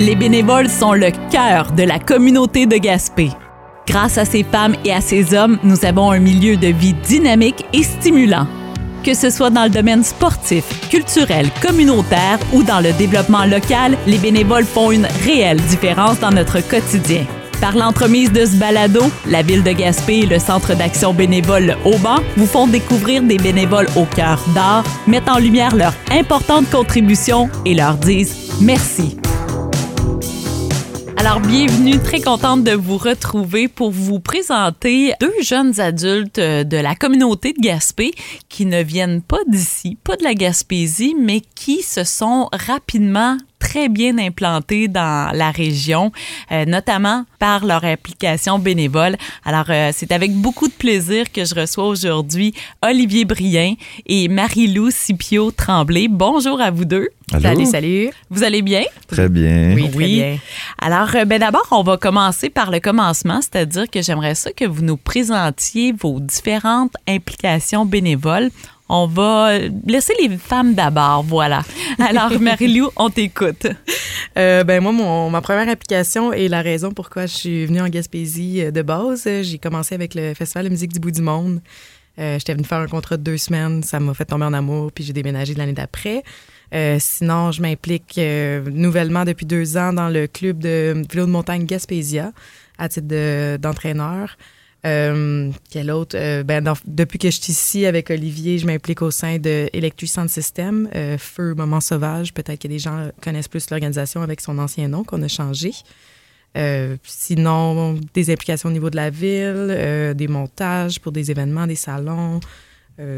Les bénévoles sont le cœur de la communauté de Gaspé. Grâce à ces femmes et à ces hommes, nous avons un milieu de vie dynamique et stimulant. Que ce soit dans le domaine sportif, culturel, communautaire ou dans le développement local, les bénévoles font une réelle différence dans notre quotidien. Par l'entremise de ce balado, la ville de Gaspé et le Centre d'action bénévole Auban vous font découvrir des bénévoles au cœur d'art, mettent en lumière leur importante contribution et leur disent merci. Alors, bienvenue, très contente de vous retrouver pour vous présenter deux jeunes adultes euh, de la communauté de Gaspé qui ne viennent pas d'ici, pas de la Gaspésie, mais qui se sont rapidement très bien implantés dans la région, euh, notamment par leur implication bénévole. Alors, euh, c'est avec beaucoup de plaisir que je reçois aujourd'hui Olivier Brien et Marie-Lou Scipio Tremblay. Bonjour à vous deux. Salut, salut. Vous allez bien? Très bien. Oui, très bien. Alors, euh, ben d'abord, on va commencer par le commencement, c'est-à-dire que j'aimerais ça que vous nous présentiez vos différentes implications bénévoles. On va laisser les femmes d'abord, voilà. Alors, Marie-Lou, on t'écoute. Euh, ben moi, mon, ma première application est la raison pourquoi je suis venue en Gaspésie euh, de base. J'ai commencé avec le Festival de musique du bout du monde. Euh, J'étais venue faire un contrat de deux semaines. Ça m'a fait tomber en amour, puis j'ai déménagé l'année d'après. Euh, sinon, je m'implique nouvellement depuis deux ans dans le club de vélo de montagne Gaspésia à titre d'entraîneur. Euh, quel autre? Euh, ben, depuis que je suis ici avec Olivier, je m'implique au sein de Electric System, euh, Feu Moment Sauvage. Peut-être que des gens connaissent plus l'organisation avec son ancien nom qu'on a changé. Sinon, des implications au niveau de la ville, des montages pour des événements, des salons.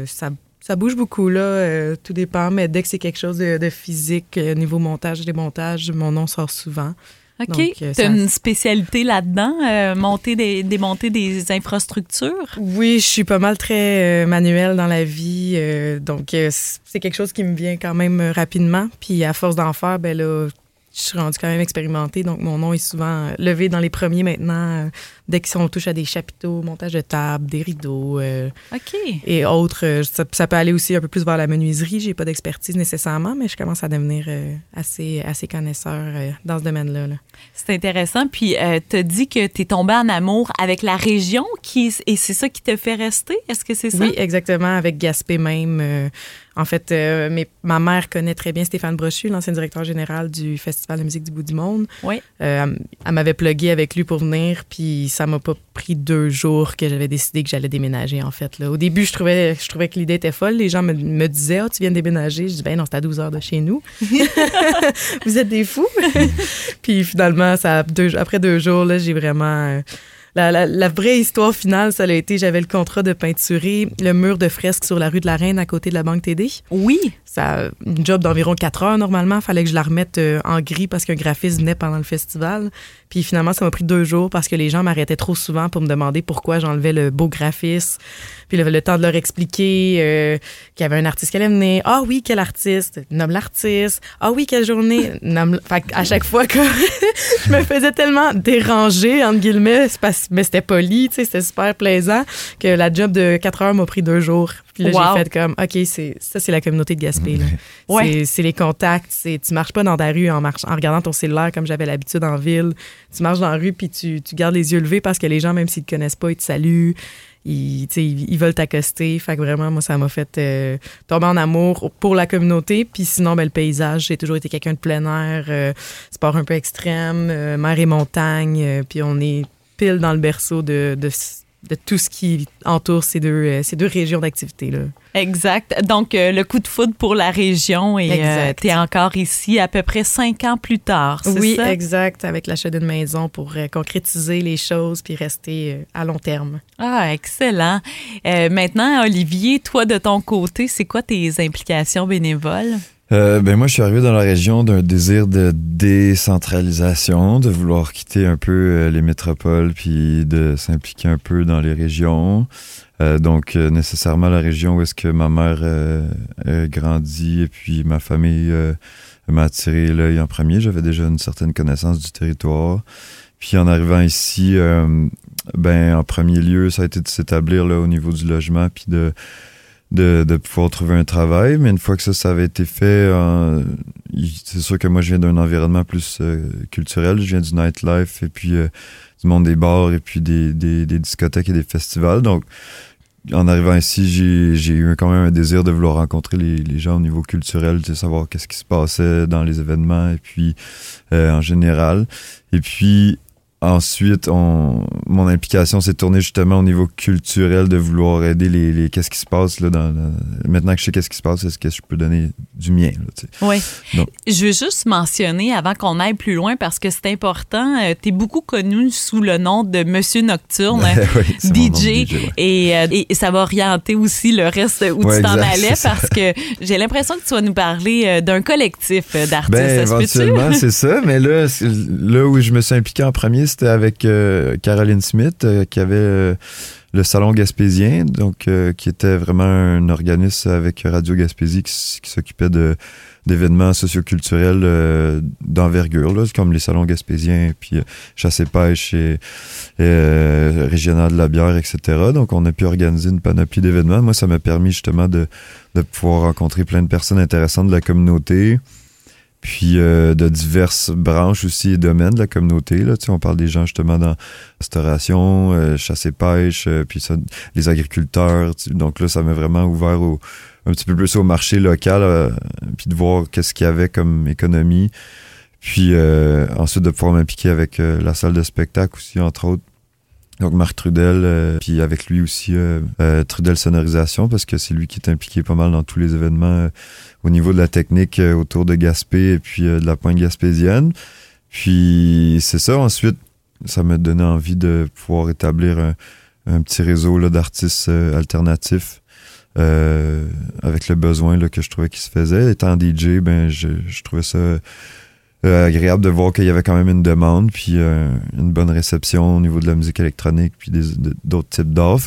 Ça, ça bouge beaucoup, là. tout dépend. Mais dès que c'est quelque chose de, de physique, niveau montage, démontage, mon nom sort souvent. OK. Euh, tu as ça- une spécialité là-dedans, euh, monter des, démonter des infrastructures? Oui, je suis pas mal très euh, manuelle dans la vie, euh, donc c'est quelque chose qui me vient quand même rapidement. Puis à force d'en faire, ben là, je suis rendue quand même expérimentée, donc mon nom est souvent levé dans les premiers maintenant. Dès qu'on touche à des chapiteaux, montage de table, des rideaux euh, OK. et autres, euh, ça, ça peut aller aussi un peu plus vers la menuiserie. J'ai pas d'expertise nécessairement, mais je commence à devenir euh, assez assez connaisseur euh, dans ce domaine-là. là. C'est intéressant. Puis, tu as dit que tu es tombé en amour avec la région qui, et c'est ça qui te fait rester? Est-ce que c'est ça? Oui, exactement, avec Gaspé même. En fait, euh, mes- ma mère connaît très bien Stéphane Brochu, l'ancien directeur général du Festival de musique du bout du monde. Oui. Euh, elle, elle m'avait plugué avec lui pour venir, puis ça m'a pas pris deux jours que j'avais décidé que j'allais déménager, en fait. Là. Au début, je trouvais, je trouvais que l'idée était folle. Les gens me, me disaient « Ah, tu viens de déménager? » Je dis « Ben non, c'est à 12 heures de chez nous. Vous êtes des fous? » Puis finalement, ça, deux- après deux jours, là, j'ai vraiment... euh, la, la- la vraie histoire finale, ça a été, j'avais le contrat de peinturer le mur de fresque sur la rue de la Reine à côté de la Banque TD. Oui. Ça, une job d'environ 4 heures normalement. Fallait que je la remette euh, en gris parce qu'un graphiste venait pendant le festival. Puis finalement, ça m'a pris deux jours parce que les gens m'arrêtaient trop souvent pour me demander pourquoi j'enlevais le beau graphiste. Puis le, le temps de leur expliquer euh, qu'il y avait un artiste qui allait venir. Ah oui, quel artiste? Nomme l'artiste. Ah oui, quelle journée? Nomme... Fait à chaque fois que je me faisais tellement déranger, entre guillemets, mais c'était poli, tu sais, c'était super plaisant, que la job de 4 heures m'a pris deux jours. Puis là, Wow. j'ai fait comme, OK, c'est ça, c'est la communauté de Gaspé. là. Ouais. C'est- C'est les contacts. c'est- Tu marches pas dans ta rue en, marche, en regardant ton cellulaire comme j'avais l'habitude en ville. Tu marches dans la rue puis tu, tu gardes les yeux levés parce que les gens, même s'ils te connaissent pas, ils te saluent. Ils, ils veulent t'accoster. Fait que vraiment, moi, ça m'a fait euh, tomber en amour pour la communauté. Puis sinon, ben, le paysage, j'ai toujours été quelqu'un de plein air, euh, sport un peu extrême, euh, mer et montagne. euh, puis on est pile dans le berceau de, de, de tout ce qui entoure ces deux, euh, ces deux régions d'activité. là. Exact. Donc, euh, le coup de foudre pour la région et tu es encore ici à peu près cinq ans plus tard, c'est Oui, ça? exact, avec l'achat d'une maison pour euh, concrétiser les choses puis rester euh, à long terme. Ah, excellent. Euh, maintenant, Olivier, toi, de ton côté, c'est quoi tes implications bénévoles? Euh, ben moi, je suis arrivé dans la région d'un désir de décentralisation, de vouloir quitter un peu euh, les métropoles puis de s'impliquer un peu dans les régions. Euh, donc, euh, nécessairement, la région où est-ce que ma mère a grandi et puis ma famille m'a attiré l'œil en premier. J'avais déjà une certaine connaissance du territoire. Puis en arrivant ici, ben en premier lieu, ça a été de s'établir là au niveau du logement puis de de, de pouvoir trouver un travail. Mais une fois que ça, ça avait été fait, euh, c'est sûr que moi, je viens d'un environnement plus culturel. Je viens du nightlife et puis du monde des bars et puis des, des, des discothèques et des festivals. Donc, en arrivant ici, j'ai eu quand même un désir de vouloir rencontrer les, les gens au niveau culturel, de savoir qu'est-ce qui se passait dans les événements et puis euh, en général. Et puis Ensuite, on, mon implication s'est tournée justement au niveau culturel de vouloir aider les, les qu'est-ce qui se passe là dans, maintenant que je sais qu'est-ce qui se passe, est-ce que je peux donner du mien Oui. Je veux juste mentionner avant qu'on aille plus loin parce que c'est important. Euh, tu es beaucoup connu sous le nom de Monsieur Nocturne, DJ, et, euh, et, ça va orienter aussi le reste où tu t'en allais parce que j'ai l'impression que tu vas nous parler euh, d'un collectif d'artistes. Ben, éventuellement, c'est ça. Mais là, là où je me suis impliqué en premier c'était avec euh, Caroline Smith, euh, qui avait euh, le Salon Gaspésien, donc qui était vraiment un organisme avec Radio Gaspésie qui, s'occupait de d'événements socioculturels d'envergure, comme les salons gaspésiens, puis chasse et pêche et, régional de la bière, etc. Donc, on a pu organiser une panoplie d'événements. Moi, ça m'a permis justement de, de pouvoir rencontrer plein de personnes intéressantes de la communauté, puis euh, de diverses branches aussi et domaines de la communauté. Là. On parle des gens justement dans restauration, euh, chasse et pêche, euh, puis ça, les agriculteurs. Donc là, ça m'a vraiment ouvert au, un petit peu plus au marché local, puis de voir qu'est-ce qu'il y avait comme économie. Puis ensuite de pouvoir m'impliquer avec la salle de spectacle aussi, entre autres. Donc Marc Trudel, puis avec lui aussi Trudel Sonorisation, parce que c'est lui qui est impliqué pas mal dans tous les événements au niveau de la technique euh, autour de Gaspé et puis euh, de la pointe gaspésienne. Puis c'est ça, ensuite, ça m'a donné envie de pouvoir établir un, petit réseau d'artistes euh, alternatifs avec le besoin là, que je trouvais qui se faisait. Étant DJ, ben je, je trouvais ça euh, agréable de voir qu'il y avait quand même une demande, puis euh, une bonne réception au niveau de la musique électronique, puis d'autres types d'art.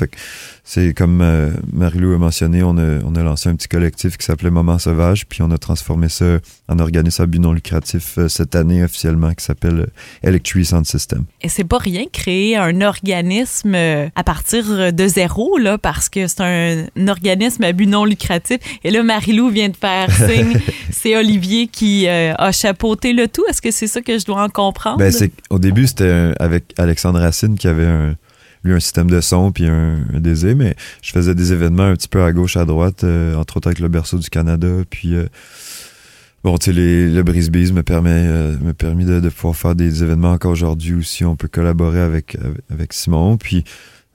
C'est comme euh, Marie-Lou a mentionné, on a, on a lancé un petit collectif qui s'appelait Moment Sauvage, puis on a transformé ça en organisme à but non lucratif cette année officiellement qui s'appelle Electric Sound System. Et c'est pas rien créer un organisme à partir de zéro, là, parce que c'est un, organisme à but non lucratif. Et là, Marie-Lou vient de faire signe, c'est Olivier qui a chapeauté le tout? Est-ce que c'est ça que je dois en comprendre? Ben, au début, c'était avec Alexandre Racine qui avait un, lui un système de son puis un, désir, mais je faisais des événements un petit peu à gauche, à droite, euh, entre autres avec le berceau du Canada, puis euh, bon, tu sais, le Brisbane me permet euh, me permis de, pouvoir faire des événements encore aujourd'hui aussi. On peut collaborer avec avec Simon, puis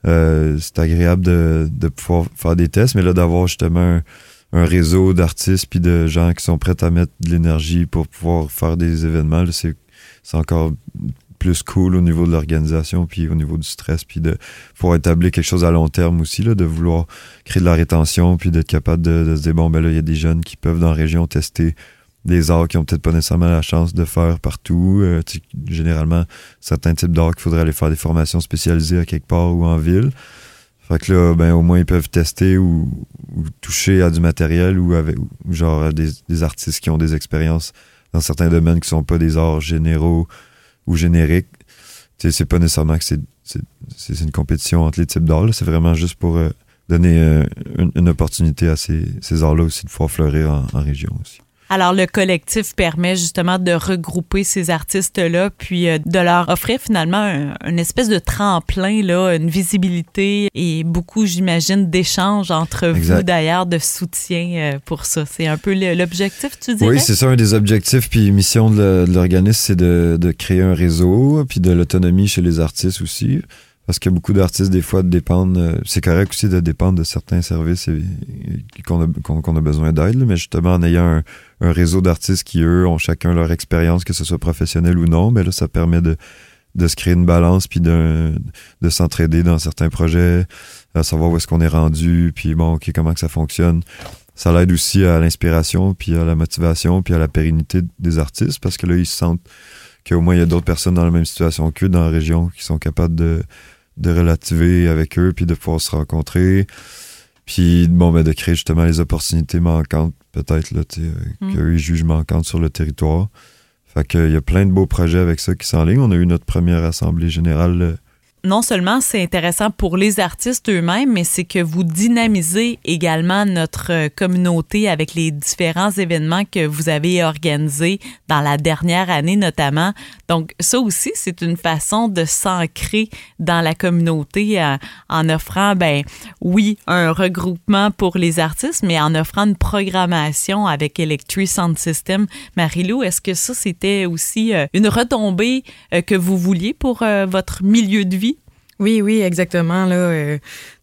c'est agréable de, de pouvoir faire des tests, mais là d'avoir justement un, un réseau d'artistes puis de gens qui sont prêts à mettre de l'énergie pour pouvoir faire des événements, c'est encore plus cool au niveau de l'organisation puis au niveau du stress puis de pouvoir établir quelque chose à long terme aussi là, de vouloir créer de la rétention puis d'être capable de, se dire bon ben là il y a des jeunes qui peuvent dans la région tester des arts qui ont peut-être pas nécessairement la chance de faire partout. Euh, généralement, certains types d'arts qu'il faudrait aller faire des formations spécialisées à quelque part ou en ville. Fait que là, ben, au moins, ils peuvent tester ou, toucher à du matériel ou avec genre des, artistes qui ont des expériences dans certains domaines qui sont pas des arts généraux ou sais, c'est pas nécessairement que c'est, une compétition entre les types d'arts. C'est vraiment juste pour euh, donner euh, une, opportunité à ces, ces arts-là aussi de pouvoir fleurir en région aussi. Alors, le collectif permet justement de regrouper ces artistes-là, puis euh, de leur offrir finalement une espèce de tremplin, là, une visibilité et beaucoup, j'imagine, d'échanges entre vous d'ailleurs, de soutien euh, pour ça. C'est un peu l'objectif, tu dirais? Oui, c'est ça, un des objectifs, puis mission de l'organisme, c'est de, de créer un réseau, puis de l'autonomie chez les artistes aussi. Parce que beaucoup d'artistes, des fois, dépendent. Euh, c'est correct aussi de dépendre de certains services et, qu'on a, a, besoin d'aide, mais justement, en ayant un, un réseau d'artistes qui, eux, ont chacun leur expérience, que ce soit professionnel ou non, mais là, ça permet de, de se créer une balance puis de, de s'entraider dans certains projets, à savoir où est-ce qu'on est rendu, puis bon, OK, comment que ça fonctionne. Ça l'aide aussi à l'inspiration, puis à la motivation, puis à la pérennité des artistes, parce que là, ils se sentent qu'au moins, il y a d'autres personnes dans la même situation qu'eux dans la région qui sont capables de de relativer avec eux, puis de pouvoir se rencontrer. Puis, bon, ben, de créer justement les opportunités manquantes, peut-être, là, tu sais, mm. qu'eux, jugent manquantes sur le territoire. Fait qu'il y a plein de beaux projets avec ça qui sont en ligne. On a eu notre première assemblée générale non seulement c'est intéressant pour les artistes eux-mêmes, mais c'est que vous dynamisez également notre euh, communauté avec les différents événements que vous avez organisés dans la dernière année notamment. Donc ça aussi, c'est une façon de s'ancrer dans la communauté en, en offrant, ben oui, un regroupement pour les artistes, mais en offrant une programmation avec Electric Sound System. Marilou, est-ce que ça, c'était aussi euh, une retombée euh, que vous vouliez pour votre milieu de vie? Oui, oui, exactement. Là, euh,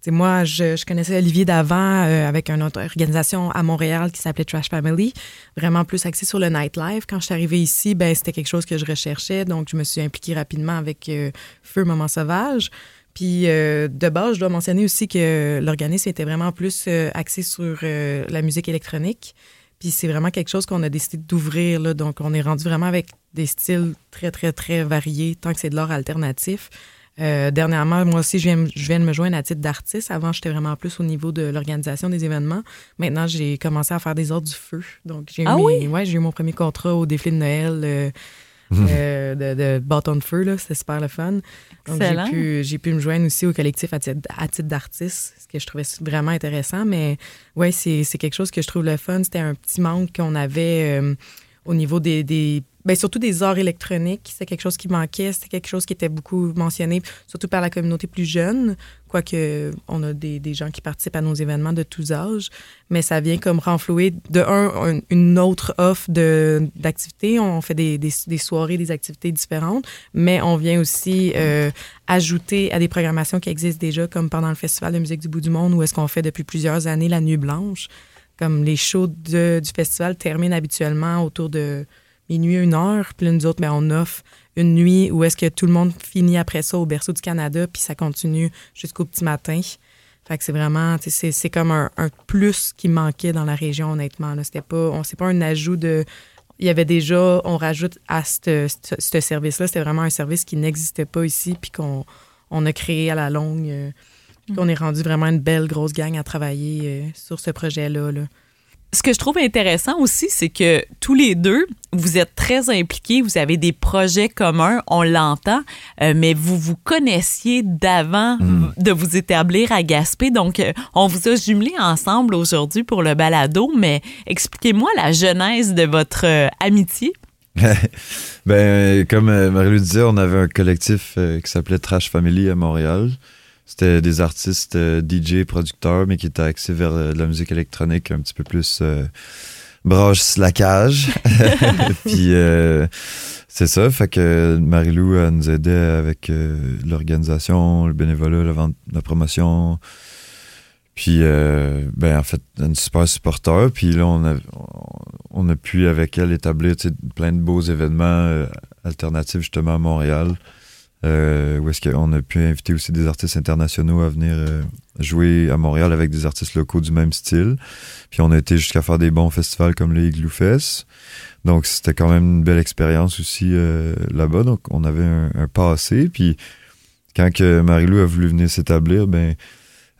moi, je, connaissais Olivier d'avant euh, avec une autre organisation à Montréal qui s'appelait Trash Family, vraiment plus axée sur le nightlife. Quand je suis arrivée ici, ben c'était quelque chose que je recherchais, donc je me suis impliquée rapidement avec euh, Feu Moment Sauvage. Puis euh, de base, je dois mentionner aussi que l'organisme était vraiment plus axé sur la musique électronique. Puis c'est vraiment quelque chose qu'on a décidé d'ouvrir. Donc on est rendu vraiment avec des styles très, très, très variés, tant que c'est de l'art alternatif. Euh, dernièrement, moi aussi, je viens, je viens de me joindre à titre d'artiste. Avant, j'étais vraiment plus au niveau de l'organisation des événements. Maintenant, j'ai commencé à faire des ordres du feu. Donc, j'ai ah oui? ouais, eu mon premier contrat au défilé de Noël. Euh, euh, de, de, bâton de feu, c'était super le fun. Donc, j'ai pu, j'ai pu me joindre aussi au collectif à titre, d'artiste, ce que je trouvais vraiment intéressant. Mais ouais, c'est, c'est quelque chose que je trouve le fun. C'était un petit manque qu'on avait au niveau des, des Bien, surtout des arts électroniques, c'est quelque chose qui manquait, c'était quelque chose qui était beaucoup mentionné, surtout par la communauté plus jeune, quoique on a des, des, gens qui participent à nos événements de tous âges, mais ça vient comme renflouer de un, une autre offre d'activités. On fait des, des, des, soirées, des activités différentes, mais on vient aussi euh, ajouter à des programmations qui existent déjà, comme pendant le Festival de musique du bout du monde, où est-ce qu'on fait depuis plusieurs années la Nuit Blanche. Comme les shows de, du festival terminent habituellement autour de minuit, une heure. Puis là, nous autres, ben, on offre une nuit où est-ce que tout le monde finit après ça au berceau du Canada, puis ça continue jusqu'au petit matin. Fait que c'est vraiment, c'est comme un, plus qui manquait dans la région, honnêtement. C'était pas, on c'est pas un ajout de. Il y avait déjà, on rajoute à ce service-là. C'était vraiment un service qui n'existait pas ici, puis qu'on on a créé à la longue. Euh, on est rendu vraiment une belle grosse gang à travailler euh, sur ce projet-là. là ce que je trouve intéressant aussi, c'est que tous les deux, vous êtes très impliqués, vous avez des projets communs, on l'entend, euh, mais vous vous connaissiez d'avant mm. de vous établir à Gaspé. Donc, euh, on vous a jumelés ensemble aujourd'hui pour le balado, mais expliquez-moi la genèse de votre euh, amitié. ben, comme Marie-Lou disait, on avait un collectif qui s'appelait Trash Family à Montréal. C'était des artistes euh, DJ, producteurs, mais qui étaient axés vers euh, la musique électronique un petit peu plus euh, broche slackage. Puis c'est ça, fait que Marilou nous aidait avec l'organisation, le bénévolat, la promotion. Puis, ben, en fait, une super supporter. Puis là, on a, on a pu, avec elle, établir plein de beaux événements alternatifs, justement, à Montréal. Euh, où est-ce qu'on a pu inviter aussi des artistes internationaux à venir euh, jouer à Montréal avec des artistes locaux du même style. Puis on a été jusqu'à faire des bons festivals comme les Igloo Fest. Donc c'était quand même une belle expérience aussi euh, là-bas. Donc on avait un, un, passé. Puis quand que Marilou a voulu venir s'établir, ben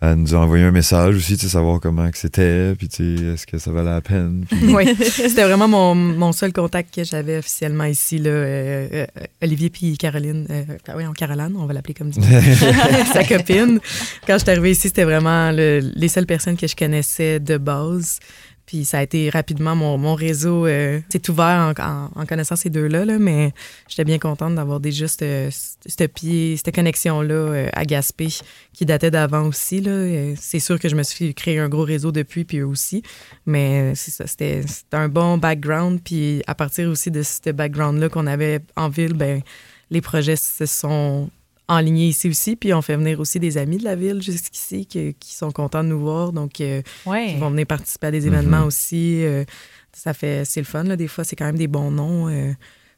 elle nous a envoyé un message aussi, tu sais, savoir comment que c'était, puis tu sais, est-ce que ça valait la peine. Oui, c'était vraiment mon, mon, seul contact que j'avais officiellement ici, là, euh, euh, Olivier puis Caroline, euh, oui, en Caroline, on va l'appeler comme ça, sa copine. Quand je suis arrivée ici, c'était vraiment les seules personnes que je connaissais de base. Puis ça a été rapidement, mon, mon réseau euh, s'est ouvert en, connaissant ces deux-là, là, mais j'étais bien contente d'avoir déjà ce pied, cette connexion-là euh, à Gaspé qui datait d'avant aussi. Là. C'est sûr que je me suis créé un gros réseau depuis, puis eux aussi. Mais ça, c'était un bon background. Puis à partir aussi de ce background-là qu'on avait en ville, ben les projets se sont enlignés ici aussi. Puis on fait venir aussi des amis de la ville jusqu'ici qui, qui sont contents de nous voir. Donc, euh, ils vont venir participer à des événements mm-hmm. aussi. Euh, ça fait, c'est le fun. Là. Des fois, c'est quand même des bons noms euh,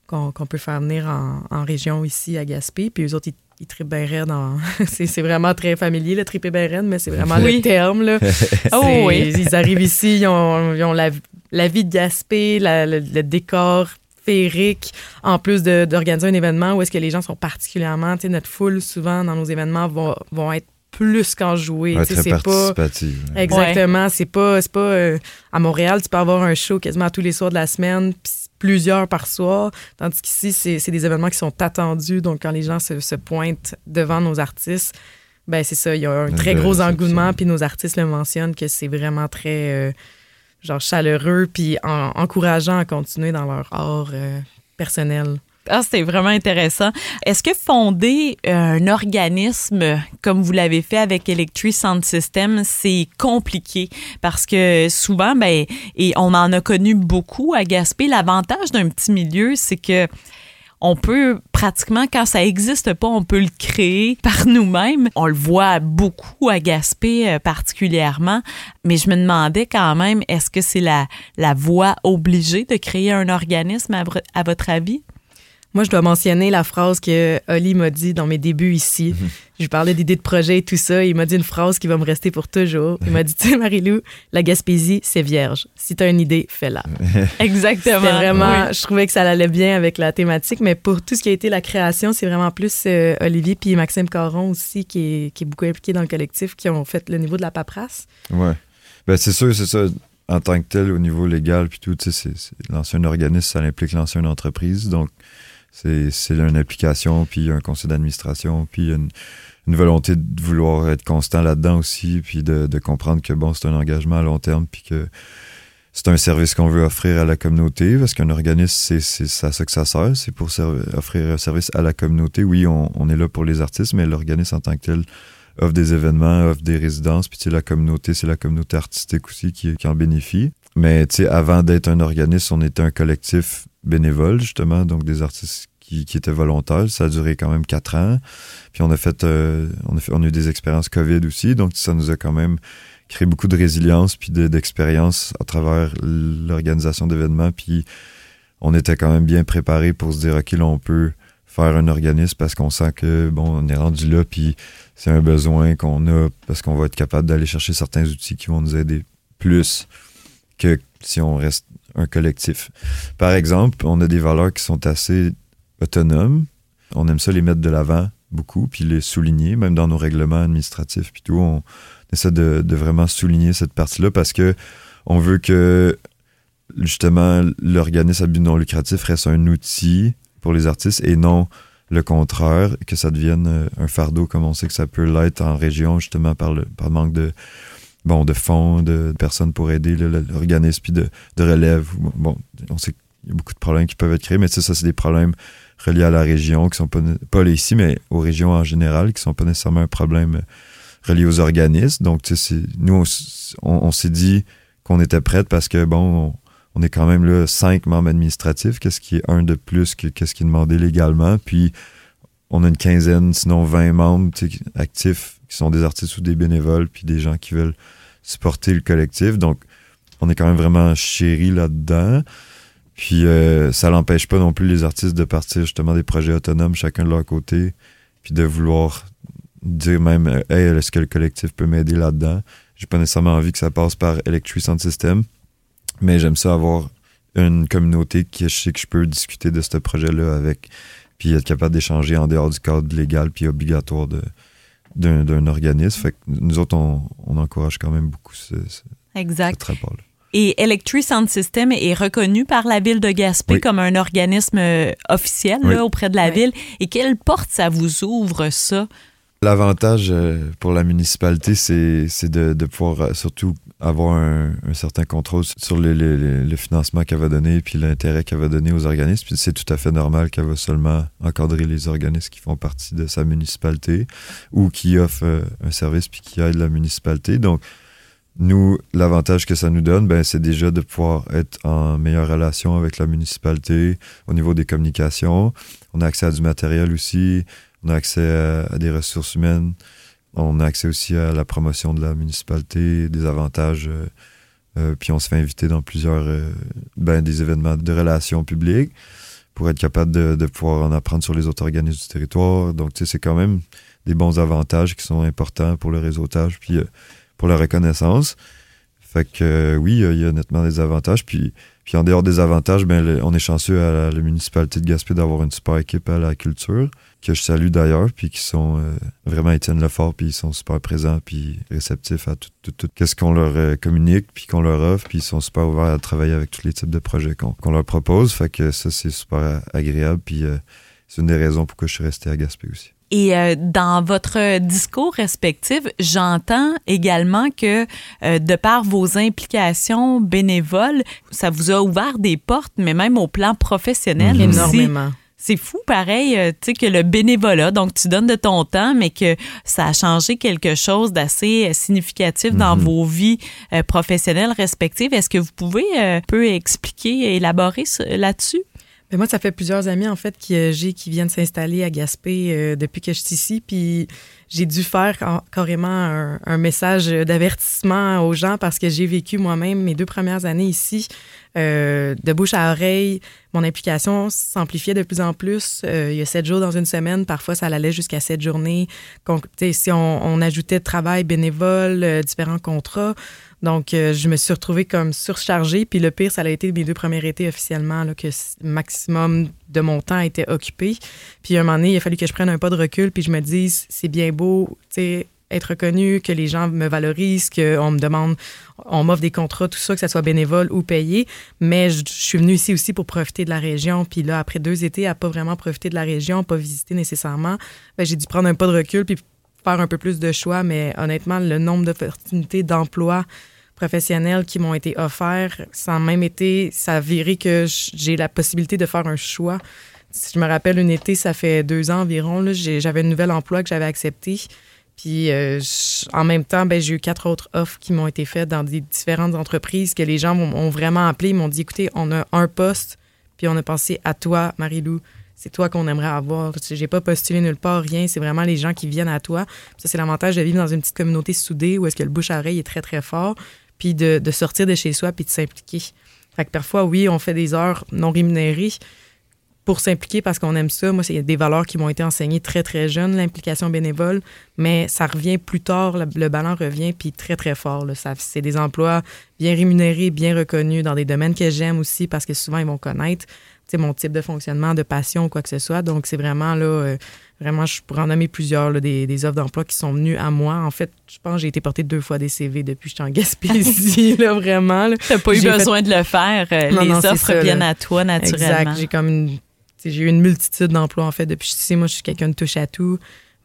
qu'on, peut faire venir en, région ici à Gaspé. Puis eux autres, ils, ils trippent bien dans... c'est, vraiment très familier, le tripper bien mais c'est vraiment le terme. Là. oh, oui. Ils arrivent ici, ils ont, ils ont la, la, vie de Gaspé, le décor féerique, en plus d'organiser un événement où est-ce que les gens sont particulièrement, tu sais, notre foule, souvent, dans nos événements, vont, vont être plus qu'en jouer. Ouais, c'est pas. Exactement. C'est pas. Pas euh, à Montréal, tu peux avoir un show quasiment tous les soirs de la semaine, plusieurs par soir. Tandis qu'ici, c'est des événements qui sont attendus. Donc, quand les gens se, se pointent devant nos artistes, ben c'est ça. Il y a un très gros engouement. Puis nos artistes le mentionnent que c'est vraiment très. euh, genre chaleureux, puis en- encourageant à continuer dans leur art euh, personnel. Ah, c'était vraiment intéressant. Est-ce que fonder euh, un organisme comme vous l'avez fait avec Electric Sound System, c'est compliqué? Parce que souvent, ben, et on en a connu beaucoup à Gaspé. L'avantage d'un petit milieu, c'est que on peut pratiquement, quand ça n'existe pas, on peut le créer par nous-mêmes. On le voit beaucoup à Gaspé euh, particulièrement, mais je me demandais quand même, est-ce que c'est la, la voie obligée de créer un organisme à, votre avis? Moi, je dois mentionner la phrase que Oli m'a dit dans mes débuts ici. Je lui parlais d'idées de projet et tout ça. Il m'a dit une phrase qui va me rester pour toujours. Il m'a dit, tu sais, Marie-Lou, la Gaspésie, c'est vierge. Si tu as une idée, fais-la. Exactement. Vraiment, Oui. je trouvais que ça allait bien avec la thématique, mais pour tout ce qui a été la création, c'est vraiment plus euh, Olivier puis Maxime Caron aussi, qui est, qui est beaucoup impliqué dans le collectif, qui ont fait le niveau de la paperasse. Ouais. Ben, c'est sûr, c'est ça. En tant que tel, au niveau légal, puis tout, tu sais, lancer un organisme, ça implique lancer une entreprise. Donc, c'est une application, puis un conseil d'administration, puis une, une volonté de vouloir être constant là-dedans aussi, puis de, de comprendre que, bon, c'est un engagement à long terme, puis que c'est un service qu'on veut offrir à la communauté, parce qu'un organisme, c'est à ça que ça sert, c'est pour offrir un service à la communauté. Oui, on, on est là pour les artistes, mais l'organisme en tant que tel offre des événements, offre des résidences, puis la communauté, c'est la communauté artistique aussi qui, qui en bénéficie. Mais avant d'être un organisme, on était un collectif bénévole, justement, donc des artistes qui, étaient volontaires. Ça a duré quand même quatre ans. Puis on a fait, euh, on a fait, on a eu des expériences COVID aussi, donc ça nous a quand même créé beaucoup de résilience puis de- d'expérience à travers l'organisation d'événements. Puis on était quand même bien préparé pour se dire, OK, là, on peut faire un organisme parce qu'on sent que, bon, on est rendu là, puis c'est un besoin qu'on a parce qu'on va être capable d'aller chercher certains outils qui vont nous aider plus que si on reste un collectif. Par exemple, on a des valeurs qui sont assez autonomes. On aime ça les mettre de l'avant beaucoup, puis les souligner, même dans nos règlements administratifs, puis tout. On essaie de, vraiment souligner cette partie-là parce que on veut que justement l'organisme à but non lucratif reste un outil pour les artistes et non le contraire, que ça devienne euh, un fardeau comme on sait que ça peut l'être en région, justement par le, par manque de, bon, de fonds, de, personnes pour aider l'organisme, puis de, de relève. Bon, on sait qu'il y a beaucoup de problèmes qui peuvent être créés, mais ça, c'est des problèmes reliés à la région, qui sont pas, pas ici, mais aux régions en général, qui sont pas nécessairement un problème euh, relié aux organismes. Donc, tu sais, nous, on, on- s'est dit qu'on était prête parce que, bon, on, est quand même là cinq membres administratifs, qu'est-ce qui est un de plus que qu'est-ce qui est demandé légalement. Puis on a une quinzaine, sinon 20 membres actifs qui sont des artistes ou des bénévoles, puis des gens qui veulent supporter le collectif. Donc on est quand même vraiment chéris là-dedans. Puis euh, ça n'empêche pas non plus les artistes de partir justement des projets autonomes, chacun de leur côté, puis de vouloir dire même euh, Hey, est-ce que le collectif peut m'aider là-dedans? J'ai pas nécessairement envie que ça passe par Electric Sound System, mais j'aime ça avoir une communauté qui je sais que je peux discuter de ce projet-là avec, puis être capable d'échanger en dehors du cadre légal puis obligatoire de d'un d'un organisme. Fait que nous autres, on, on encourage quand même beaucoup ce, ce, Exact. ce rapport-là. Et Electric Sound System est reconnu par la ville de Gaspé Oui. comme un organisme euh, officiel Oui. là, auprès de la Oui. ville. Et quelle porte ça vous ouvre, ça? L'avantage euh, pour la municipalité, c'est de, pouvoir euh, surtout avoir un, certain contrôle sur le- le financement qu'elle va donner puis l'intérêt qu'elle va donner aux organismes. Puis c'est tout à fait normal qu'elle va seulement encadrer les organismes qui font partie de sa municipalité ou qui offrent euh, un service puis qui aident la municipalité. Donc, nous, l'avantage que ça nous donne, ben, c'est déjà de pouvoir être en meilleure relation avec la municipalité au niveau des communications. On a accès à du matériel aussi. On a accès à, des ressources humaines. On a accès aussi à la promotion de la municipalité, des avantages. euh, euh, puis on se fait inviter dans plusieurs euh, ben, des événements de relations publiques pour être capable de, de pouvoir en apprendre sur les autres organismes du territoire. Donc, tu sais, c'est quand même des bons avantages qui sont importants pour le réseautage puis pour la reconnaissance. Fait que oui, il y a nettement des avantages. Puis, puis en dehors des avantages, ben, on est chanceux à la, municipalité de Gaspé d'avoir une super équipe à la culture, que je salue d'ailleurs, puis qui sont euh, vraiment Étienne Lefort, puis ils sont super présents, puis réceptifs à tout, tout, tout qu'est-ce qu'on leur euh, communique, puis qu'on leur offre, puis ils sont super ouverts à travailler avec tous les types de projets qu'on leur propose. Fait que ça, c'est super agréable, puis c'est une des raisons pourquoi je suis resté à Gaspé aussi. Et euh, dans votre discours respectif, j'entends également que euh, de par vos implications bénévoles, ça vous a ouvert des portes, mais même au plan professionnel. Mhm. Énormément. C'est fou, pareil, euh, tu sais, que le bénévolat, donc tu donnes de ton temps, mais que ça a changé quelque chose d'assez significatif dans mhm. vos vies professionnelles respectives. Est-ce que vous pouvez un peu expliquer, élaborer là-dessus? Moi, ça fait plusieurs amis, en fait, qui, euh, j'ai qui viennent s'installer à Gaspé euh, depuis que je suis ici. Puis j'ai dû faire carrément un, message d'avertissement aux gens parce que j'ai vécu moi-même mes deux premières années ici. Euh, de bouche à oreille, mon implication s'amplifiait de plus en plus. il y a sept jours dans une semaine, parfois ça allait jusqu'à sept journées. si on, ajoutait travail bénévole, différents contrats, donc, euh, je me suis retrouvée comme surchargée. Puis le pire, ça a été mes deux premiers étés officiellement, là, que maximum de mon temps était occupé. Puis à un moment donné, il a fallu que je prenne un pas de recul, puis je me dise, c'est bien beau, tu sais, être reconnu, que les gens me valorisent, qu'on me demande, on m'offre des contrats, tout ça, que ce soit bénévole ou payé. Mais je, suis venue ici aussi pour profiter de la région. Puis là, après deux étés, à pas vraiment profiter de la région, pas visiter nécessairement, ben, j'ai dû prendre un pas de recul puis faire un peu plus de choix. Mais honnêtement, le nombre d'opportunités d'emploi professionnels qui m'ont été offerts, ça a même été, ça a viré que j'ai la possibilité de faire un choix. Si je me rappelle, une été, ça fait deux ans environ, j'avais un nouvel emploi que j'avais accepté. Puis euh, en même temps, ben, j'ai eu quatre autres offres qui m'ont été faites dans des différentes entreprises que les gens m'ont vraiment appelé. Ils m'ont dit écoutez, on a un poste, puis on a pensé à toi, Marie-Lou. C'est toi qu'on aimerait avoir. J'ai pas postulé nulle part, rien. C'est vraiment les gens qui viennent à toi. ça, c'est l'avantage de vivre dans une petite communauté soudée où est-ce que le bouche à oreille est très, très fort puis de, sortir de chez soi, puis de s'impliquer. Fait que parfois, oui, on fait des heures non rémunérées pour s'impliquer parce qu'on aime ça. Moi, c'est des valeurs qui m'ont été enseignées très, très jeune, l'implication bénévole, mais ça revient plus tard, le, ballon revient, puis très, très fort. C'est des emplois bien rémunérés, bien reconnus dans des domaines que j'aime aussi parce que souvent, ils vont connaître mon type de fonctionnement, de passion quoi que ce soit. Donc, c'est vraiment là, euh, vraiment, je pourrais en nommer plusieurs, des, des, offres d'emploi qui sont venues à moi. En fait, je pense que j'ai été portée deux fois des CV depuis que je suis en Gaspésie, là, vraiment. Tu n'as pas eu besoin de le faire. Euh, les offres viennent à toi naturellement. Exact. J'ai comme j'ai eu une multitude d'emplois, en fait, depuis que je suis Moi, je suis quelqu'un de touche à tout.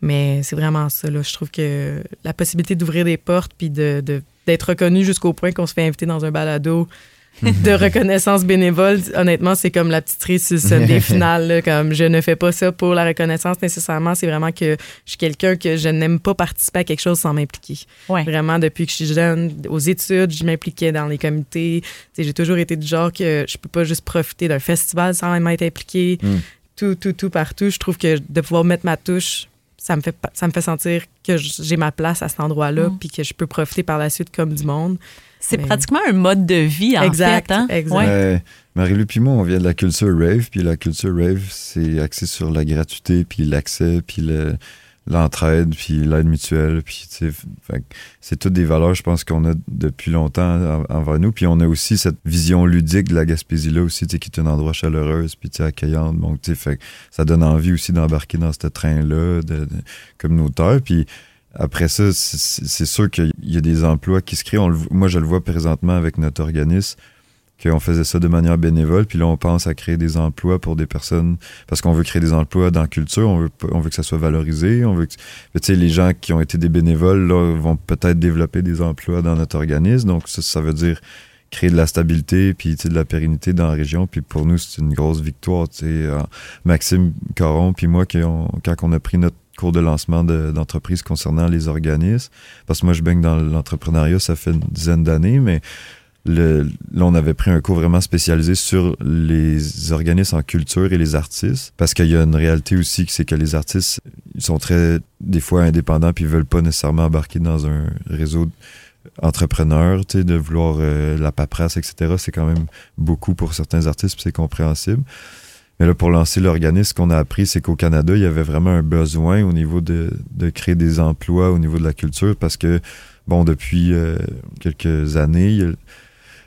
Mais c'est vraiment ça. Là. Je trouve que la possibilité d'ouvrir des portes puis de, d'être reconnu jusqu'au point qu'on se fait inviter dans un balado de reconnaissance bénévole, honnêtement, c'est comme la petite cerise sur le finale. comme je ne fais pas ça pour la reconnaissance nécessairement. C'est vraiment que je suis quelqu'un que je n'aime pas participer à quelque chose sans m'impliquer. Vraiment, depuis que je suis jeune, aux études, je m'impliquais dans les comités. J'ai toujours été du genre que je peux pas juste profiter d'un festival sans même être impliqué. Mm. Tout, tout, tout partout. Je trouve que de pouvoir mettre ma touche ça me fait ça me fait sentir que j'ai ma place à cet endroit-là mm. puis que je peux profiter par la suite comme du monde. C'est pratiquement un mode de vie, en exact, fait. Hein? Exact. Marie-Lou puis moi, on vient de la culture rave, puis la culture rave, c'est axé sur la gratuité, puis l'accès, puis l'entraide, puis l'aide mutuelle, puis c'est toutes des valeurs, je pense, qu'on a depuis longtemps envers nous. Puis on a aussi cette vision ludique de la Gaspésie-là aussi, qui est un endroit chaleureux, puis accueillante. Donc, fait, ça donne envie aussi d'embarquer dans ce train-là de, de, communautaire. Puis après ça, c'est sûr qu'il y a des emplois qui se créent. moi, je le vois présentement avec notre organisme, qu'on faisait ça de manière bénévole, puis là, on pense à créer des emplois pour des personnes, parce qu'on veut créer des emplois dans la culture, on veut, on veut que ça soit valorisé, on veut que, tu sais, les gens qui ont été des bénévoles, là, vont peut-être développer des emplois dans notre organisme, donc ça, ça veut dire créer de la stabilité puis de la pérennité dans la région puis pour nous c'est une grosse victoire euh, Maxime Caron puis moi quand on a pris notre cours de lancement d'entreprise concernant les organismes. Parce que moi, je baigne dans l'entrepreneuriat, ça fait une dizaine d'années, mais le, là, on avait pris un cours vraiment spécialisé sur les organismes en culture et les artistes. Parce qu'il y a une réalité aussi, c'est que les artistes, ils sont très, des fois, indépendants, puis ils veulent pas nécessairement embarquer dans un réseau entrepreneur, tu sais, de vouloir euh, la paperasse, etc. C'est quand même beaucoup pour certains artistes, c'est compréhensible. Mais là, pour lancer l'organisme, ce qu'on a appris, c'est qu'au Canada, il y avait vraiment un besoin au niveau de, de créer des emplois au niveau de la culture parce que bon, depuis quelques années,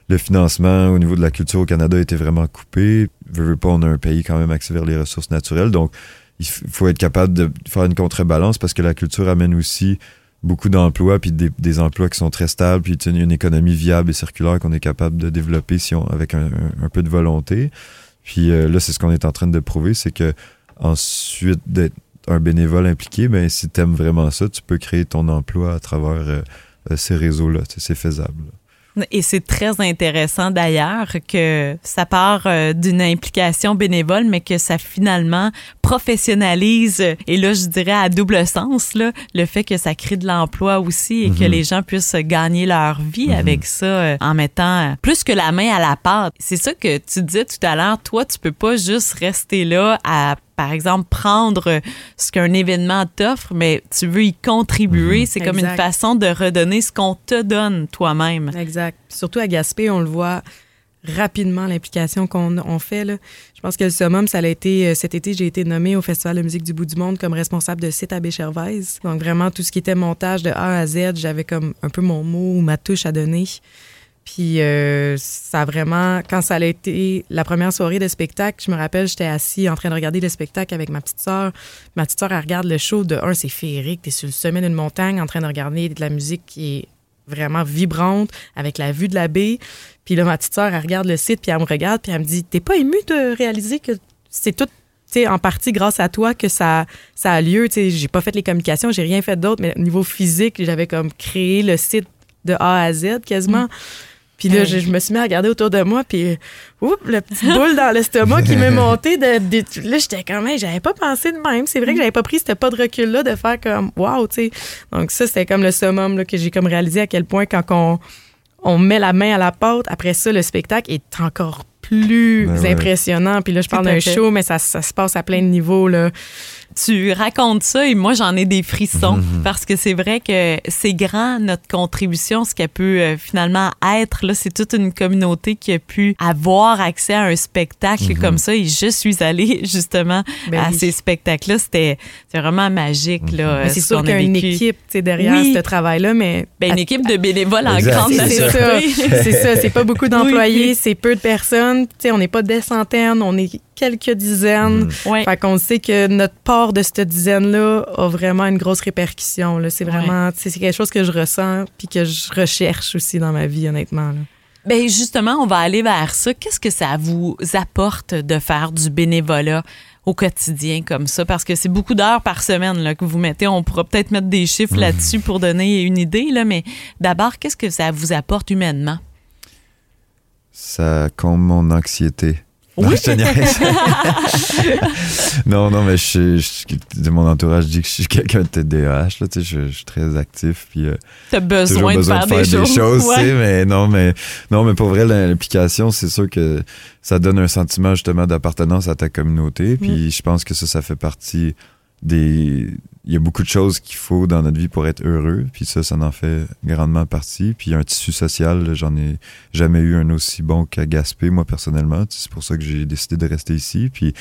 le financement au niveau de la culture au Canada était vraiment coupé. Veux, veux pas, on a un pays quand même axé vers les ressources naturelles. Donc, il faut être capable de faire une contrebalance parce que la culture amène aussi beaucoup d'emplois, puis des, emplois qui sont très stables, puis une, économie viable et circulaire qu'on est capable de développer si on, avec un, peu de volonté. Puis euh, là, c'est ce qu'on est en train de prouver, c'est que ensuite d'être un bénévole impliqué, ben, si tu aimes vraiment ça, tu peux créer ton emploi à travers euh, euh, ces réseaux-là. C'est faisable. Et c'est très intéressant d'ailleurs que ça part euh, d'une implication bénévole, mais que ça finalement professionnalise, et là je dirais à double sens, là, le fait que ça crée de l'emploi aussi et que mhm. les gens puissent gagner leur vie mhm. avec ça euh, en mettant euh, plus que la main à la pâte. C'est ça que tu disais tout à l'heure, toi tu peux pas juste rester là à par exemple, prendre ce qu'un événement t'offre, mais tu veux y contribuer. Mhm. C'est comme une façon de redonner ce qu'on te donne toi-même. Exact. surtout à Gaspé, on le voit rapidement l'implication qu'on fait. Là. Je pense que le summum, ça a été euh, cet été, j'ai été nommée au Festival de musique du bout du monde comme responsable de site à Béchervaise. Donc vraiment tout ce qui était montage de A à Z, j'avais comme un peu mon mot ou ma touche à donner. Puis euh, ça a vraiment, quand ça a été la première soirée de spectacle, je me rappelle, j'étais assis en train de regarder le spectacle avec ma petite sœur. Ma petite sœur, elle regarde le show de un, c'est féerique, t'es sur le sommet d'une montagne en train de regarder de la musique qui est vraiment vibrante avec la vue de la baie. Puis là, ma petite sœur, elle regarde le site, puis elle me regarde, puis elle me dit T'es pas ému de réaliser que c'est tout en partie grâce à toi que ça, a lieu. J'ai pas fait les communications, j'ai rien fait d'autre, mais au niveau physique, j'avais comme créé le site de A à Z quasiment. Mm. Puis là, je, me suis mis à regarder autour de moi, puis oups, le petit boule dans l'estomac qui m'est monté. De, là, j'étais quand même, j'avais pas pensé de même. C'est vrai que j'avais pas pris ce pas de recul-là de faire comme wow, tu sais. Donc ça, c'était comme le summum là, que j'ai comme réalisé à quel point quand on, on met la main à la pâte, après ça, le spectacle est encore plus ben impressionnant. Puis là, je parle d'un show, mais ça, ça, se passe à plein de niveaux. Là tu racontes ça et moi j'en ai des frissons mhm. parce que c'est vrai que c'est grand notre contribution, ce qu'elle peut euh, finalement être. Là, c'est toute une communauté qui a pu avoir accès à un spectacle mhm. comme ça et je suis allée justement ben à ces spectacles-là. C'était vraiment magique. là. Mhm. C'est sûr qu'il y a une équipe derrière ce travail-là, mais... Ben, une équipe de bénévoles en grande C'est ça, c'est ça. C'est pas beaucoup d'employés, c'est peu de personnes. on n'est pas des centaines, on est quelques dizaines. Mm. Fait qu'on sait que notre part de cette dizaine-là a vraiment une grosse répercussion. C'est vraiment, c'est quelque chose que je ressens puis que je recherche aussi dans ma vie, honnêtement. Là. Bien, justement, on va aller vers ça. Qu'est-ce que ça vous apporte de faire du bénévolat au quotidien comme ça? Parce que c'est beaucoup d'heures par semaine là, que vous mettez. On pourra peut-être mettre des chiffres mm. là-dessus pour donner une idée, là, mais d'abord, qu'est-ce que ça vous apporte humainement? Ça comble mon anxiété. Non, oui. non, non, mais je, de mon entourage dit que je suis quelqu'un de TDAH. Là, tu sais, je, suis très actif. Puis, euh, T'as besoin, besoin, de faire, des, choses. mais non, mais non, mais pour vrai, l'implication, c'est sûr que ça donne un sentiment justement d'appartenance à ta communauté. Puis je pense que ça, ça fait partie des. Il y a beaucoup de choses qu'il faut dans notre vie pour être heureux, puis ça, ça en fait grandement partie. Puis un tissu social, j'en ai jamais eu un aussi bon qu'à Gaspé, moi personnellement. C'est pour ça que j'ai décidé de rester ici. Puis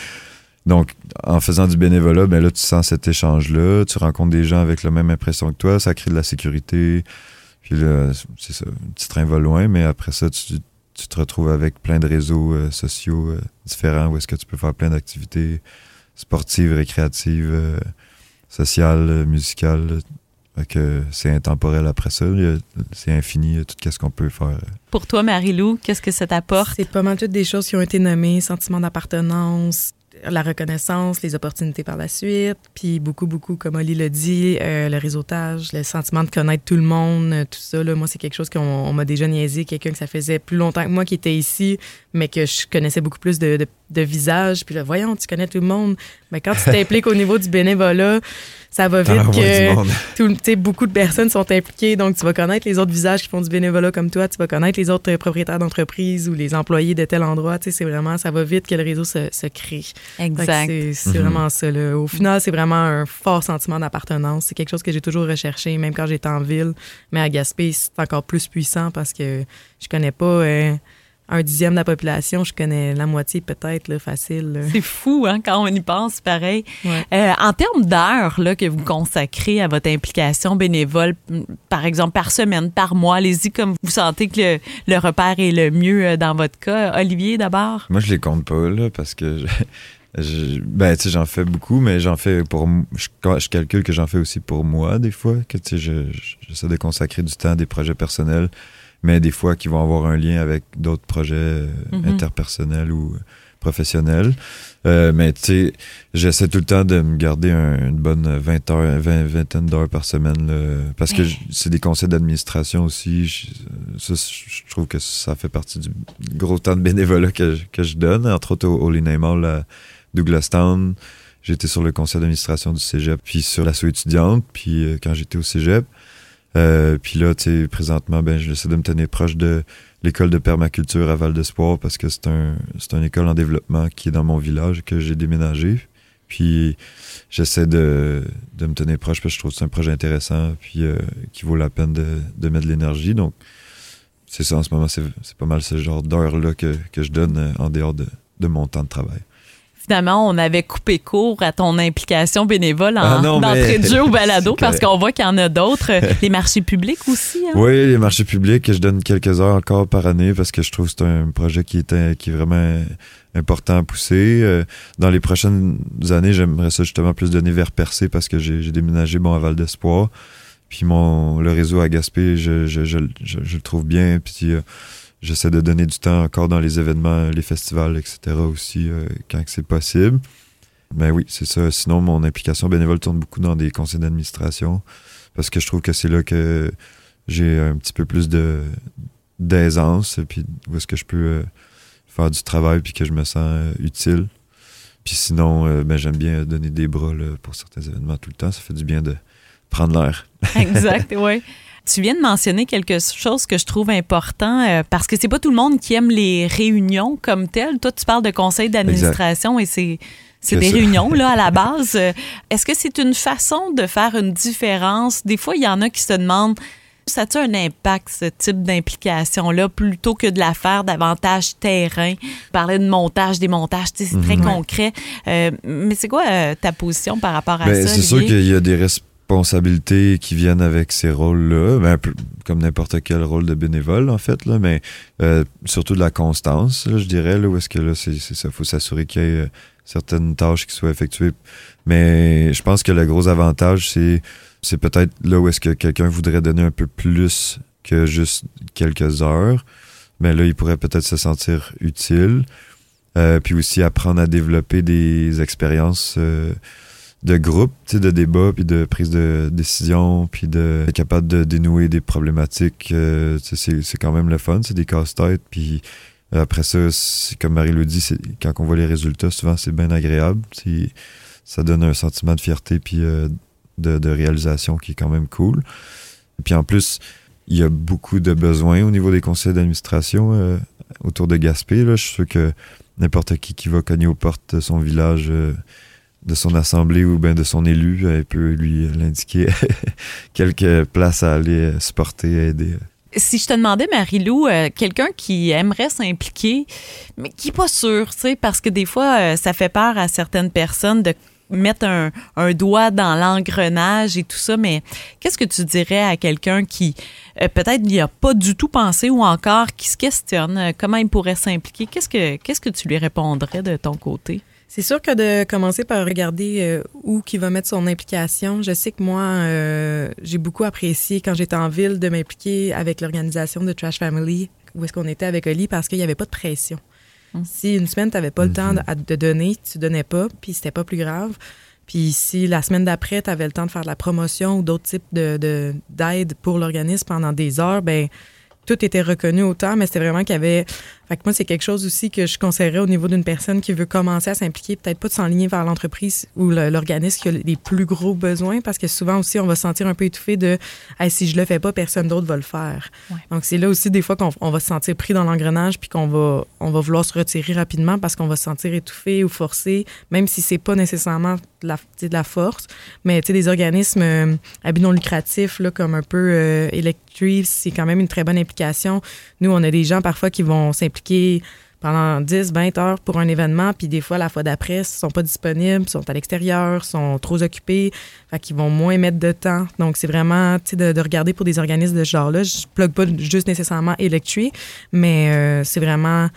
donc, en faisant du bénévolat, ben là, tu sens cet échange-là, tu rencontres des gens avec la même impression que toi, ça crée de la sécurité. Puis là, c'est ça, un petit train va loin, mais après ça, tu, te retrouves avec plein de réseaux euh, sociaux euh, différents où est-ce que tu peux faire plein d'activités sportive, récréative, euh, sociale, euh, musicale. que c'est intemporel après ça. C'est infini, tout ce qu'on peut faire. Pour toi, Marie-Lou, qu'est-ce que ça t'apporte? C'est pas mal toutes des choses qui ont été nommées, sentiment d'appartenance, la reconnaissance, les opportunités par la suite, puis beaucoup, beaucoup, comme Oli l'a dit, euh, le réseautage, le sentiment de connaître tout le monde, tout ça. Là, moi, c'est quelque chose qu'on m'a déjà niaisé, quelqu'un que ça faisait plus longtemps que moi qui était ici, mais que je connaissais beaucoup plus de, de, de visages. Puis là, voyons, tu connais tout le monde. Mais quand tu t'impliques au niveau du bénévolat, ça va vite que beaucoup de personnes sont impliquées. Donc, tu vas connaître les autres visages qui font du bénévolat comme toi. Tu vas connaître les autres propriétaires d'entreprise ou les employés de tel endroit. Tu sais, c'est vraiment, ça va vite que le réseau se, se crée. Exact. C'est mhm. vraiment ça. Là. Au final, c'est vraiment un fort sentiment d'appartenance. C'est quelque chose que j'ai toujours recherché, même quand j'étais en ville. Mais à Gaspé, c'est encore plus puissant parce que je connais pas... Euh, un dixième de la population, je connais la moitié peut-être, là, facile. là. C'est fou, hein, quand on y pense, pareil. Ouais. Euh, en termes d'heures là, que vous consacrez à votre implication bénévole, par exemple par semaine, par mois, allez-y comme vous sentez que le, le repère est le mieux euh, dans votre cas. Olivier, d'abord? Moi, je les compte pas, là, parce que je- je- ben, tu sais, j'en fais beaucoup, mais j'en fais pour. Je, je calcule que j'en fais aussi pour moi, des fois, que tu sais, je- je- j'essaie de consacrer du temps à des projets personnels, mais des fois qui vont avoir un lien avec d'autres projets euh, Mhm. interpersonnels ou euh, professionnels. Euh, mais tu sais, j'essaie tout le temps de me garder un- une bonne 20 heures, 20, vingtaine d'heures par semaine, là, parce que c'est des conseils d'administration aussi. Je, ça, je trouve que ça fait partie du gros temps de bénévolat que, je- que je donne, entre autres au, Linnaeus Hall à Douglastown. J'étais sur le conseil d'administration du cégep, puis sur l'asso étudiante, puis euh, quand j'étais au cégep. Euh, puis là, tu sais, présentement, ben, j'essaie de me tenir proche de l'école de permaculture à Val d'Espoir parce que c'est un, c'est une école en développement qui est dans mon village que j'ai déménagé. Puis j'essaie de, de me tenir proche parce que je trouve que c'est un projet intéressant puis euh, qui vaut la peine de, de mettre de l'énergie. Donc, c'est ça en ce moment, c'est c'est pas mal ce genre d'heures-là que, que je donne euh, en dehors de, de mon temps de travail. Finalement, on avait coupé court à ton implication bénévole en Ah non, mais- d'entrée de jeu au balado parce qu'on voit qu'il y en a d'autres. Les marchés publics aussi. hein? Oui, les marchés publics, je donne quelques heures encore par année parce que je trouve que c'est un projet qui est, qui est vraiment important à pousser. Euh, Dans les prochaines années, j'aimerais ça justement plus donner vers Percé parce que j'ai j'ai déménagé bon, à Val d'Espoir. Puis mon, le réseau à Gaspé, je, je, je, je- je le trouve bien. Puis euh, j'essaie de donner du temps encore dans les événements, les festivals, etc. aussi, euh, quand c'est possible. Mais oui, c'est ça. Sinon, mon implication bénévole tourne beaucoup dans des conseils d'administration parce que je trouve que c'est là que j'ai un petit peu plus de d'aisance puis où est-ce que je peux euh, faire du travail puis que je me sens euh, utile. Puis sinon, euh, ben, j'aime bien donner des bras là, pour certains événements tout le temps. Ça fait du bien de prendre l'air. Exact, oui. Tu viens de mentionner quelque chose que je trouve important euh, parce que c'est pas tout le monde qui aime les réunions comme telles. Toi, tu parles de conseil d'administration et c'est c'est des ça. réunions là à la base. Est-ce que c'est une façon de faire une différence? Des fois, il y en a qui se demandent ça a un impact, ce type d'implication-là, plutôt que de la faire davantage terrain? Parler de montage, démontage, tu sais, c'est très Mhm. concret. Euh, mais c'est quoi euh, ta position par rapport à Ben, ça? c'est sûr qu'il y a des responsabilités qui viennent avec ces rôles-là, ben, comme n'importe quel rôle de bénévole, en fait, là, mais euh, surtout de la constance, je dirais, là, où est-ce que là, c'est ça, faut s'assurer qu'il y ait euh, certaines tâches qui soient effectuées. Mais je pense que le gros avantage, c'est c'est peut-être là où est-ce que quelqu'un voudrait donner un peu plus que juste quelques heures. Mais là, il pourrait peut-être se sentir utile. Euh, puis aussi apprendre à développer des expériences de groupe, de débat, puis de prise de décision, puis de être capable de dénouer des problématiques. euh, c'est quand même le fun, c'est des casse-têtes. Puis après ça, comme Marie-Lou dit, c'est- quand on voit les résultats, souvent c'est bien agréable. Ça donne un sentiment de fierté puis euh, de, de réalisation qui est quand même cool. Puis en plus, il y a beaucoup de besoins au niveau des conseils d'administration euh, autour de Gaspé. Là. Je suis sûr que n'importe qui qui va cogner aux portes de son village, euh, de son assemblée ou bien de son élu, euh, peut lui l'indiquer quelques places à aller supporter, aider. Si je te demandais, Marie-Lou, euh, quelqu'un qui aimerait s'impliquer, mais qui n'est pas sûr, tu sais, parce que des fois, euh, ça fait peur à certaines personnes de mettre un, doigt dans l'engrenage et tout ça, mais qu'est-ce que tu dirais à quelqu'un qui euh, peut-être n'y a pas du tout pensé ou encore qui se questionne comment il pourrait s'impliquer? Qu'est-ce que, qu'est-ce que tu lui répondrais de ton côté? C'est sûr que de commencer par regarder euh, où qui va mettre son implication. Je sais que moi, euh, j'ai beaucoup apprécié quand j'étais en ville de m'impliquer avec l'organisation de Trash Family, où est-ce qu'on était avec Oli, parce qu'il n'y avait pas de pression. Mm. Si une semaine, tu n'avais pas le temps de, Mhm. de donner, tu donnais pas, puis c'était pas plus grave. Puis si la semaine d'après, tu avais le temps de faire de la promotion ou d'autres types de, de- d'aide pour l'organisme pendant des heures, ben tout était reconnu autant, mais c'était vraiment qu'il y avait. Fait que moi, c'est quelque chose aussi que je conseillerais au niveau d'une personne qui veut commencer à s'impliquer, peut-être pas de s'enligner vers l'entreprise ou l'organisme qui a les plus gros besoins, parce que souvent aussi, on va se sentir un peu étouffé de Hey, si je le fais pas, personne d'autre va le faire. Ouais. Donc, c'est là aussi des fois qu'on on va se sentir pris dans l'engrenage puis qu'on va, on va vouloir se retirer rapidement parce qu'on va se sentir étouffé ou forcé, même si c'est pas nécessairement de la, de la force. Mais tu sais, des organismes euh, à but non lucratif, là, comme un peu euh, c'est quand même une très bonne implication. Nous, on a des gens parfois qui vont s'impliquer pendant 10, 20 heures pour un événement, puis des fois, la fois d'après, ils sont pas disponibles, sont à l'extérieur, sont trop occupés, fait qu'ils vont moins mettre de temps. Donc, c'est vraiment, de, de, regarder pour des organismes de ce genre-là. Je plug pas juste nécessairement Electri, mais euh, c'est vraiment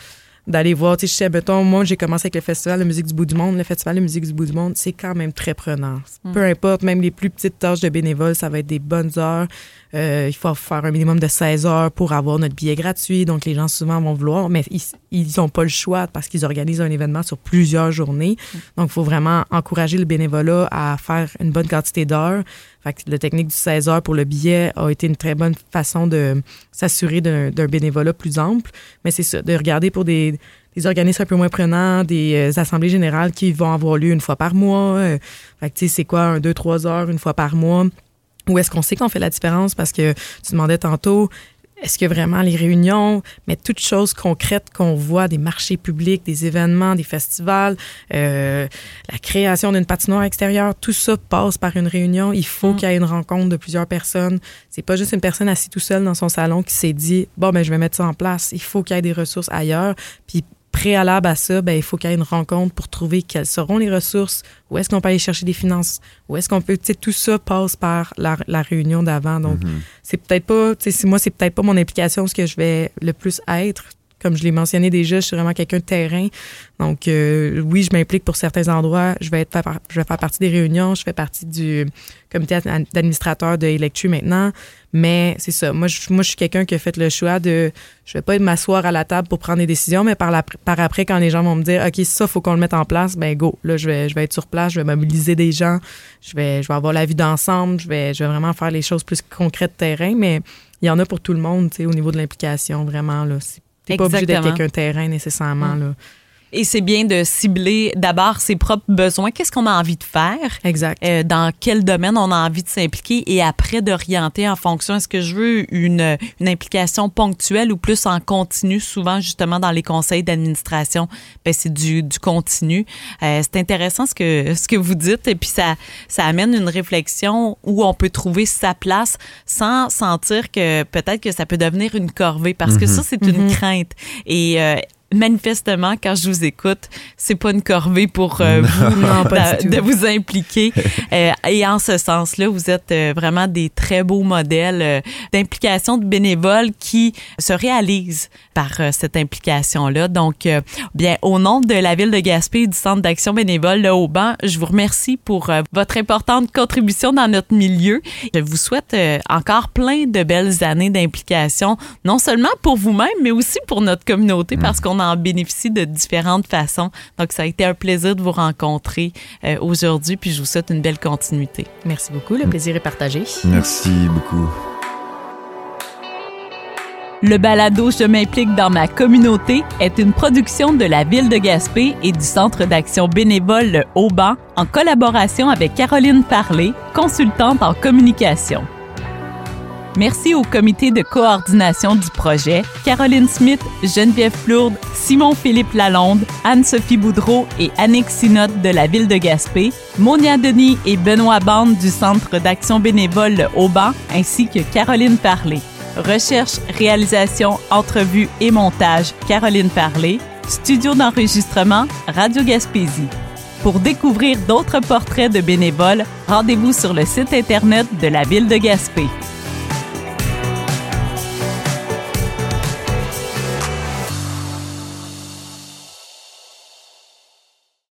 d'aller voir. Tu sais, mettons, moi, j'ai commencé avec le Festival de musique du bout du monde. Le Festival de musique du bout du monde, c'est quand même très prenant. Mm. Peu importe, même les plus petites tâches de bénévoles, ça va être des bonnes heures. Euh, il faut faire un minimum de 16 heures pour avoir notre billet gratuit. Donc, les gens souvent vont vouloir, mais ils n'ont pas le choix parce qu'ils organisent un événement sur plusieurs journées. Mm. Donc, il faut vraiment encourager le bénévolat à faire une bonne quantité d'heures. Fait que la technique du 16 heures pour le billet a été une très bonne façon de s'assurer d'un bénévolat plus ample. Mais c'est de regarder pour des, organismes un peu moins prenants, des euh, assemblées générales qui vont avoir lieu une fois par mois. Euh, fait tu sais, c'est quoi, un, deux, trois heures, une fois par mois? Où est-ce qu'on sait qu'on fait la différence? Parce que tu demandais tantôt, est-ce que vraiment les réunions, mais toutes choses concrètes qu'on voit, des marchés publics, des événements, des festivals, euh, la création d'une patinoire extérieure, tout ça passe par une réunion. Il faut mm. qu'il y ait une rencontre de plusieurs personnes. C'est pas juste une personne assise tout seule dans son salon qui s'est dit bon ben je vais mettre ça en place. Il faut qu'il y ait des ressources ailleurs. Puis préalable à ça, ben, il faut qu'il y ait une rencontre pour trouver quelles seront les ressources, où est-ce qu'on peut aller chercher des finances, où est-ce qu'on peut, tu sais, tout ça passe par la, la réunion d'avant. Donc, mm-hmm. c'est peut-être pas, tu sais, moi, c'est peut-être pas mon implication, ce que je vais le plus être. Comme je l'ai mentionné déjà, je suis vraiment quelqu'un de terrain. Donc, euh, oui, je m'implique pour certains endroits. Je vais, être, je vais faire partie des réunions. Je fais partie du comité d'administrateur de Electru maintenant. Mais c'est ça. Moi, je, moi, je suis quelqu'un qui a fait le choix de. Je vais pas m'asseoir à la table pour prendre des décisions, mais par, la, par après, quand les gens vont me dire, OK, ça, faut qu'on le mette en place, ben go. Là, je vais, je vais être sur place, je vais mobiliser des gens, je vais, je vais avoir la vue d'ensemble, je vais, je vais vraiment faire les choses plus concrètes terrain. Mais il y en a pour tout le monde, tu sais, au niveau de l'implication, vraiment. Là. T'es pas obligé d'être quelqu'un terrain nécessairement. Là. Et c'est bien de cibler d'abord ses propres besoins. Qu'est-ce qu'on a envie de faire? Exact. Euh, dans quel domaine on a envie de s'impliquer? Et après d'orienter en fonction. Est-ce que je veux une, une implication ponctuelle ou plus en continu? Souvent, justement, dans les conseils d'administration, ben, c'est du, du continu. Euh, c'est intéressant ce que, ce que vous dites et puis ça, ça amène une réflexion où on peut trouver sa place sans sentir que peut-être que ça peut devenir une corvée parce que mm-hmm. ça, c'est une mm-hmm. crainte. Et euh, manifestement, quand je vous écoute, c'est pas une corvée pour euh, vous de, vous impliquer. Euh, et en ce sens-là, vous êtes euh, vraiment des très beaux modèles d'implication de bénévoles qui se réalisent par cette implication-là. Donc, bien, au nom de la ville de Gaspé et du Centre d'action bénévole Le Haut-Banc, je vous remercie pour votre importante contribution dans notre milieu. Je vous souhaite encore plein de belles années d'implication, non seulement pour vous-même, mais aussi pour notre communauté, parce qu'on en bénéficie de différentes façons. Donc, ça a été un plaisir de vous rencontrer euh, aujourd'hui, puis je vous souhaite une belle continuité. Merci beaucoup. Le plaisir est partagé. Merci beaucoup. Le balado Je m'implique dans ma communauté est une production de la ville de Gaspé et du Centre d'action bénévole Le Haut-Banc en collaboration avec Caroline Parlé, consultante en communication. Merci au comité de coordination du projet, Caroline Smith, Geneviève Flourde, Simon-Philippe Lalonde, Anne-Sophie Boudreau et Annick Sinotte de la ville de Gaspé, Monia Denis et Benoît Bande du Centre d'action bénévole Le Auban, ainsi que Caroline Parlé. Recherche, réalisation, entrevue et montage, Caroline Parlé. Studio d'enregistrement, Radio Gaspésie. Pour découvrir d'autres portraits de bénévoles, rendez-vous sur le site Internet de la ville de Gaspé.